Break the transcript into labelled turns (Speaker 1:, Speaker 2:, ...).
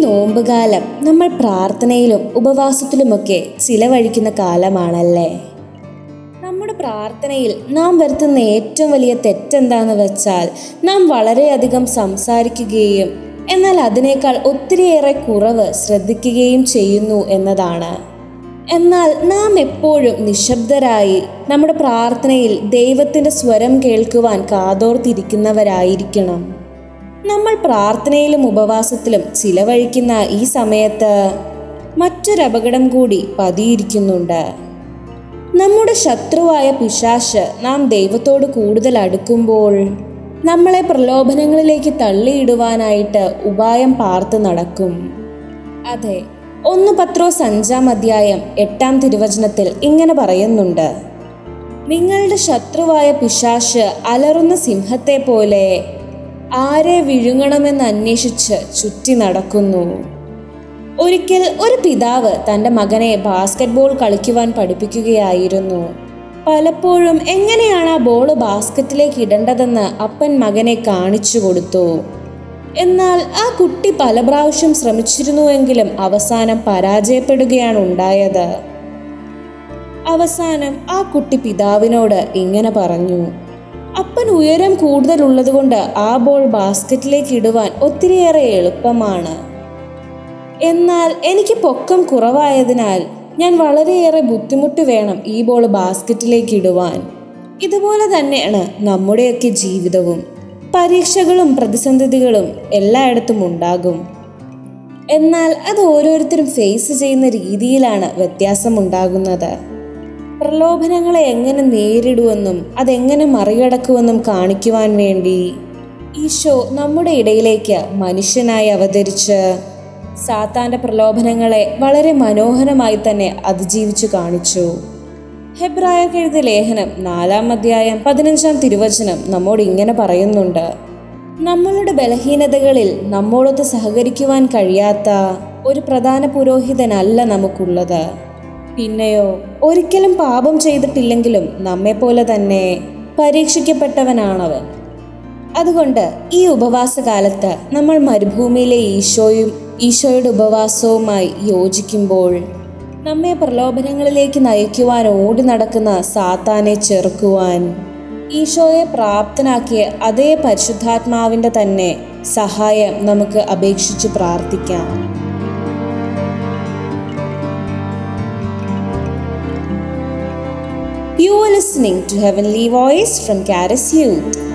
Speaker 1: നോമ്പുകാലം നമ്മൾ പ്രാർത്ഥനയിലും ഉപവാസത്തിലുമൊക്കെ ചിലവഴിക്കുന്ന കാലമാണല്ലേ? നമ്മുടെ പ്രാർത്ഥനയിൽ നാം വരുത്തുന്ന ഏറ്റവും വലിയ തെറ്റെന്താന്ന് വെച്ചാൽ നാം വളരെയധികം സംസാരിക്കുകയും എന്നാൽ അതിനേക്കാൾ ഒത്തിരിയേറെ കുറവ് ശ്രദ്ധിക്കുകയും ചെയ്യുന്നു എന്നതാണ്. എന്നാൽ നാം എപ്പോഴും നിശബ്ദരായി നമ്മുടെ പ്രാർത്ഥനയിൽ ദൈവത്തിന്റെ സ്വരം കേൾക്കുവാൻ കാതോർത്തിരിക്കുന്നവരായിരിക്കണം. നമ്മൾ പ്രാർത്ഥനയിലും ഉപവാസത്തിലും ചിലവഴിക്കുന്ന ഈ സമയത്ത് മറ്റൊരപകടം കൂടി പതിയിരിക്കുന്നുണ്ട്. നമ്മുടെ ശത്രുവായ പിശാശ് നാം ദൈവത്തോട് കൂടുതൽ അടുക്കുമ്പോൾ നമ്മളെ പ്രലോഭനങ്ങളിലേക്ക് തള്ളിയിടുവാനായിട്ട് ഉപായം പാർത്ത് നടക്കും. അതെ ഒന്ന് പത്രോസ് അഞ്ചാം അധ്യായം എട്ടാം തിരുവചനത്തിൽ ഇങ്ങനെ പറയുന്നുണ്ട്. നിങ്ങളുടെ ശത്രുവായ പിശാശ് അലറുന്ന സിംഹത്തെ പോലെ ആരെ വിഴുങ്ങണമെന്ന് അന്വേഷിച്ച് ചുറ്റി നടക്കുന്നു. ഒരിക്കൽ ഒരു പിതാവ് തന്റെ മകനെ ബാസ്കറ്റ്ബോൾ കളിക്കുവാൻ പഠിപ്പിക്കുകയായിരുന്നു. പലപ്പോഴും എങ്ങനെയാണ് ആ ബോൾ ബാസ്ക്കറ്റിലേക്ക് ഇടേണ്ടതെന്ന് അപ്പൻ മകനെ കാണിച്ചു കൊടുത്തു. എന്നാൽ ആ കുട്ടി പല പ്രാവശ്യം ശ്രമിച്ചിരുന്നുവെങ്കിലും അവസാനം പരാജയപ്പെടുകയാണ് ഉണ്ടായത്. അവസാനം ആ കുട്ടി പിതാവിനോട് ഇങ്ങനെ പറഞ്ഞു. അപ്പൻ ഉയരം കൂടുതലുള്ളതുകൊണ്ട് ആ ബോൾ ബാസ്ക്കറ്റിലേക്ക് ഇടുവാൻ ഒത്തിരിയേറെ എളുപ്പമാണ്. എന്നാൽ എനിക്ക് പൊക്കം കുറവായതിനാൽ ഞാൻ വളരെയേറെ ബുദ്ധിമുട്ട് വേണം ഈ ബോൾ ബാസ്ക്കറ്റിലേക്ക് ഇടുവാൻ. ഇതുപോലെ തന്നെയാണ് നമ്മുടെയൊക്കെ ജീവിതവും. പരീക്ഷകളും പ്രതിസന്ധികളും എല്ലായിടത്തും ഉണ്ടാകും. എന്നാൽ അത് ഓരോരുത്തരും ഫേസ് ചെയ്യുന്ന രീതിയിലാണ് വ്യത്യാസമുണ്ടാകുന്നത്. പ്രലോഭനങ്ങളെ എങ്ങനെ നേരിടുമെന്നും അതെങ്ങനെ മറികടക്കുമെന്നും കാണിക്കുവാൻ വേണ്ടി ഈശോ നമ്മുടെ ഇടയിലേക്ക് മനുഷ്യനായി അവതരിച്ച് സാത്താന്റെ പ്രലോഭനങ്ങളെ വളരെ മനോഹരമായി തന്നെ അതിജീവിച്ചു കാണിച്ചു. ഹെബ്രായ എഴുതിയ ലേഖനം നാലാം അധ്യായം പതിനഞ്ചാം തിരുവചനം നമ്മോട് ഇങ്ങനെ പറയുന്നുണ്ട്. നമ്മളുടെ ബലഹീനതകളിൽ നമ്മോടൊത്ത് സഹകരിക്കുവാൻ കഴിയാത്ത ഒരു പ്രധാന പുരോഹിതനല്ല നമുക്കുള്ളത്. പിന്നെയോ ഒരിക്കലും പാപം ചെയ്തിട്ടില്ലെങ്കിലും നമ്മെപ്പോലെ തന്നെ പരീക്ഷിക്കപ്പെട്ടവനാണവൻ. അതുകൊണ്ട് ഈ ഉപവാസകാലത്ത് നമ്മൾ മരുഭൂമിയിലെ ഈശോയും ഈശോയുടെ ഉപവാസവുമായി യോജിക്കുമ്പോൾ നമ്മെ പ്രലോഭനങ്ങളിലേക്ക് നയിക്കുവാൻ ഓടി നടക്കുന്ന സാത്താനെ ചെറുക്കുവാൻ ഈശോയെ പ്രാപ്തനാക്കിയ അതേ പരിശുദ്ധാത്മാവിന്റെ തന്നെ സഹായം നമുക്ക് അപേക്ഷിച്ച് പ്രാർത്ഥിക്കാം. Listening to Heavenly Voice from Caris Youth.